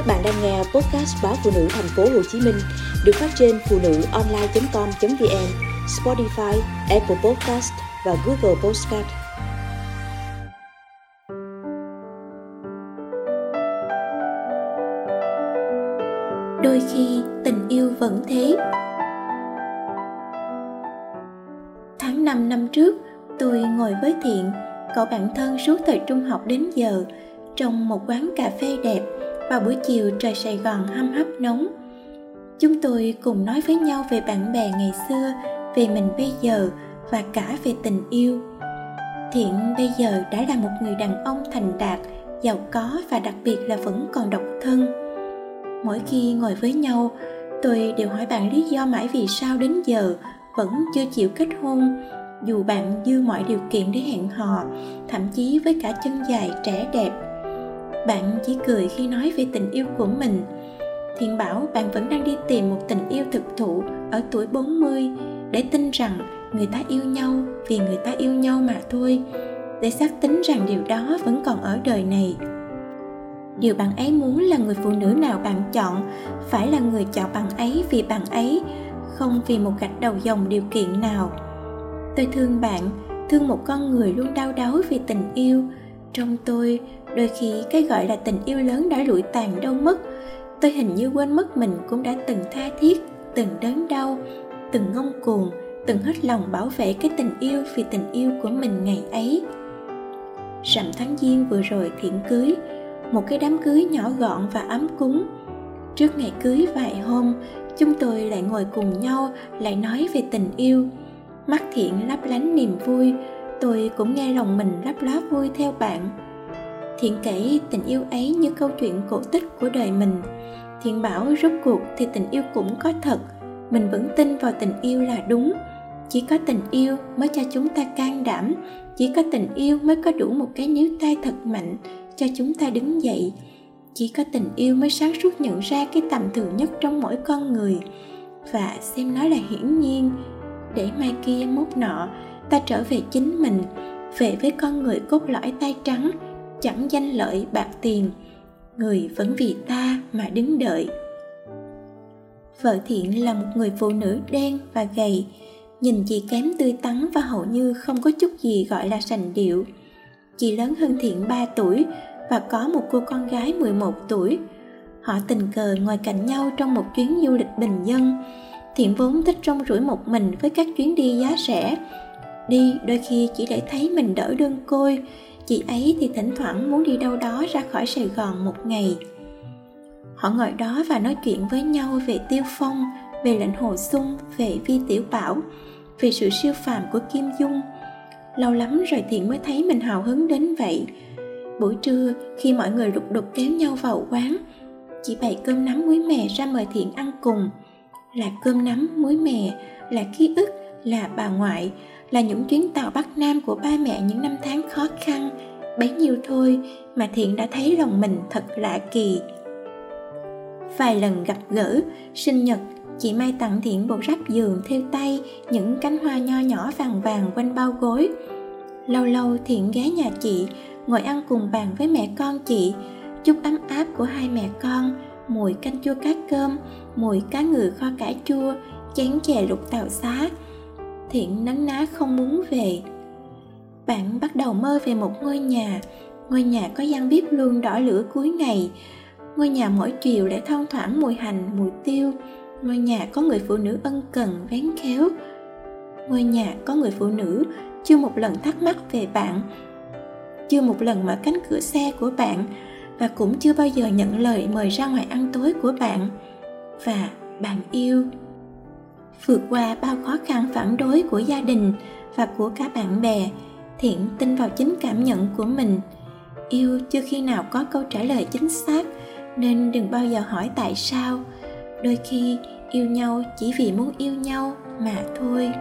Các bạn đang nghe podcast báo phụ nữ thành phố Hồ Chí Minh được phát trên phụ nữ online.com.vn, Spotify, Apple Podcast và Google Podcast. Đôi khi tình yêu vẫn thế. Tháng 5 năm trước, tôi ngồi với Thiện, cậu bạn thân suốt thời trung học đến giờ, trong một quán cà phê đẹp vào buổi chiều trời Sài Gòn hâm hấp nóng. Chúng tôi cùng nói với nhau về bạn bè ngày xưa, về mình bây giờ và cả về tình yêu. Thiện bây giờ đã là một người đàn ông thành đạt, giàu có và đặc biệt là vẫn còn độc thân. Mỗi khi ngồi với nhau, tôi đều hỏi bạn lý do mãi vì sao đến giờ vẫn chưa chịu kết hôn dù bạn dư mọi điều kiện để hẹn hò thậm chí với cả chân dài trẻ đẹp bạn chỉ cười khi nói về tình yêu của mình. Thiện bảo, bạn vẫn đang đi tìm một tình yêu thực thụ ở tuổi 40 để tin rằng người ta yêu nhau vì người ta yêu nhau mà thôi, để xác tính rằng điều đó vẫn còn ở đời này. Điều bạn ấy muốn là người phụ nữ nào bạn chọn phải là người chọn bạn ấy vì bạn ấy, không vì một gạch đầu dòng điều kiện nào. Tôi thương bạn, thương một con người luôn đau đáu vì tình yêu. Trong tôi đôi khi cái gọi là tình yêu lớn đã lụi tàn đâu mất. Tôi hình như quên mất mình cũng đã từng tha thiết, từng đớn đau, từng ngông cuồng, từng hết lòng bảo vệ cái tình yêu vì tình yêu của mình ngày ấy. Rằm tháng giêng vừa rồi thiện cưới, một cái đám cưới nhỏ gọn và ấm cúng. Trước ngày cưới vài hôm, chúng tôi lại ngồi cùng nhau, lại nói về tình yêu. Mắt thiện lấp lánh niềm vui, tôi cũng nghe lòng mình lấp lá vui theo bạn thiện kể tình yêu ấy như câu chuyện cổ tích của đời mình. Thiện bảo rốt cuộc thì tình yêu cũng có thật. Mình vẫn tin vào tình yêu là đúng. Chỉ có tình yêu mới cho chúng ta can đảm. Chỉ có tình yêu mới có đủ một cái níu tay thật mạnh cho chúng ta đứng dậy. Chỉ có tình yêu mới sáng suốt nhận ra cái tầm thường nhất trong mỗi con người. Và xem nó là hiển nhiên, để mai kia mốt nọ, ta trở về chính mình, về với con người cốt lõi tay trắng chẳng danh lợi bạc tiền, người vẫn vì ta mà đứng đợi. Vợ thiện là một người phụ nữ đen và gầy, nhìn chị kém tươi tắn và hầu như không có chút gì gọi là sành điệu. Chị lớn hơn thiện 3 tuổi và có một cô con gái 11 tuổi. Họ tình cờ ngồi cạnh nhau trong một chuyến du lịch bình dân. Thiện vốn thích rong rủi một mình với các chuyến đi giá rẻ. Đi đôi khi chỉ để thấy mình đỡ đơn côi chị ấy thì thỉnh thoảng muốn đi đâu đó ra khỏi sài gòn một ngày. Họ ngồi đó và nói chuyện với nhau về tiêu phong, về lệnh hồ sung về vi tiểu bảo, về sự siêu phàm của kim dung. Lâu lắm rồi thiện mới thấy mình hào hứng đến vậy. Buổi trưa, khi mọi người lục đục kéo nhau vào quán, chị bày cơm nắm muối mè ra mời thiện ăn cùng. Là cơm nắm, muối mè, là ký ức, là bà ngoại là những chuyến tàu bắc nam của ba mẹ những năm tháng khó khăn, bấy nhiêu thôi mà thiện đã thấy lòng mình thật lạ kỳ. Vài lần gặp gỡ, sinh nhật, chị mai tặng thiện bộ ráp giường theo tay những cánh hoa nho nhỏ vàng vàng quanh bao gối. Lâu lâu thiện ghé nhà chị, ngồi ăn cùng bàn với mẹ con chị chút ấm áp của hai mẹ con, mùi canh chua cá cơm, mùi cá ngừ kho cải chua, chén chè lục tàu xá thiện nắng ná không muốn về. Bạn bắt đầu mơ về một ngôi nhà. Ngôi nhà có gian bếp luôn đỏ lửa cuối ngày. Ngôi nhà mỗi chiều để thoang thoảng mùi hành, mùi tiêu. Ngôi nhà có người phụ nữ ân cần, vén khéo. Ngôi nhà có người phụ nữ chưa một lần thắc mắc về bạn, chưa một lần mở cánh cửa xe của bạn và cũng chưa bao giờ nhận lời mời ra ngoài ăn tối của bạn. Và bạn yêu vượt qua bao khó khăn phản đối của gia đình và của cả bạn bè, thiện tin vào chính cảm nhận của mình. Yêu chưa khi nào có câu trả lời chính xác, nên đừng bao giờ hỏi tại sao. Đôi khi yêu nhau chỉ vì muốn yêu nhau mà thôi.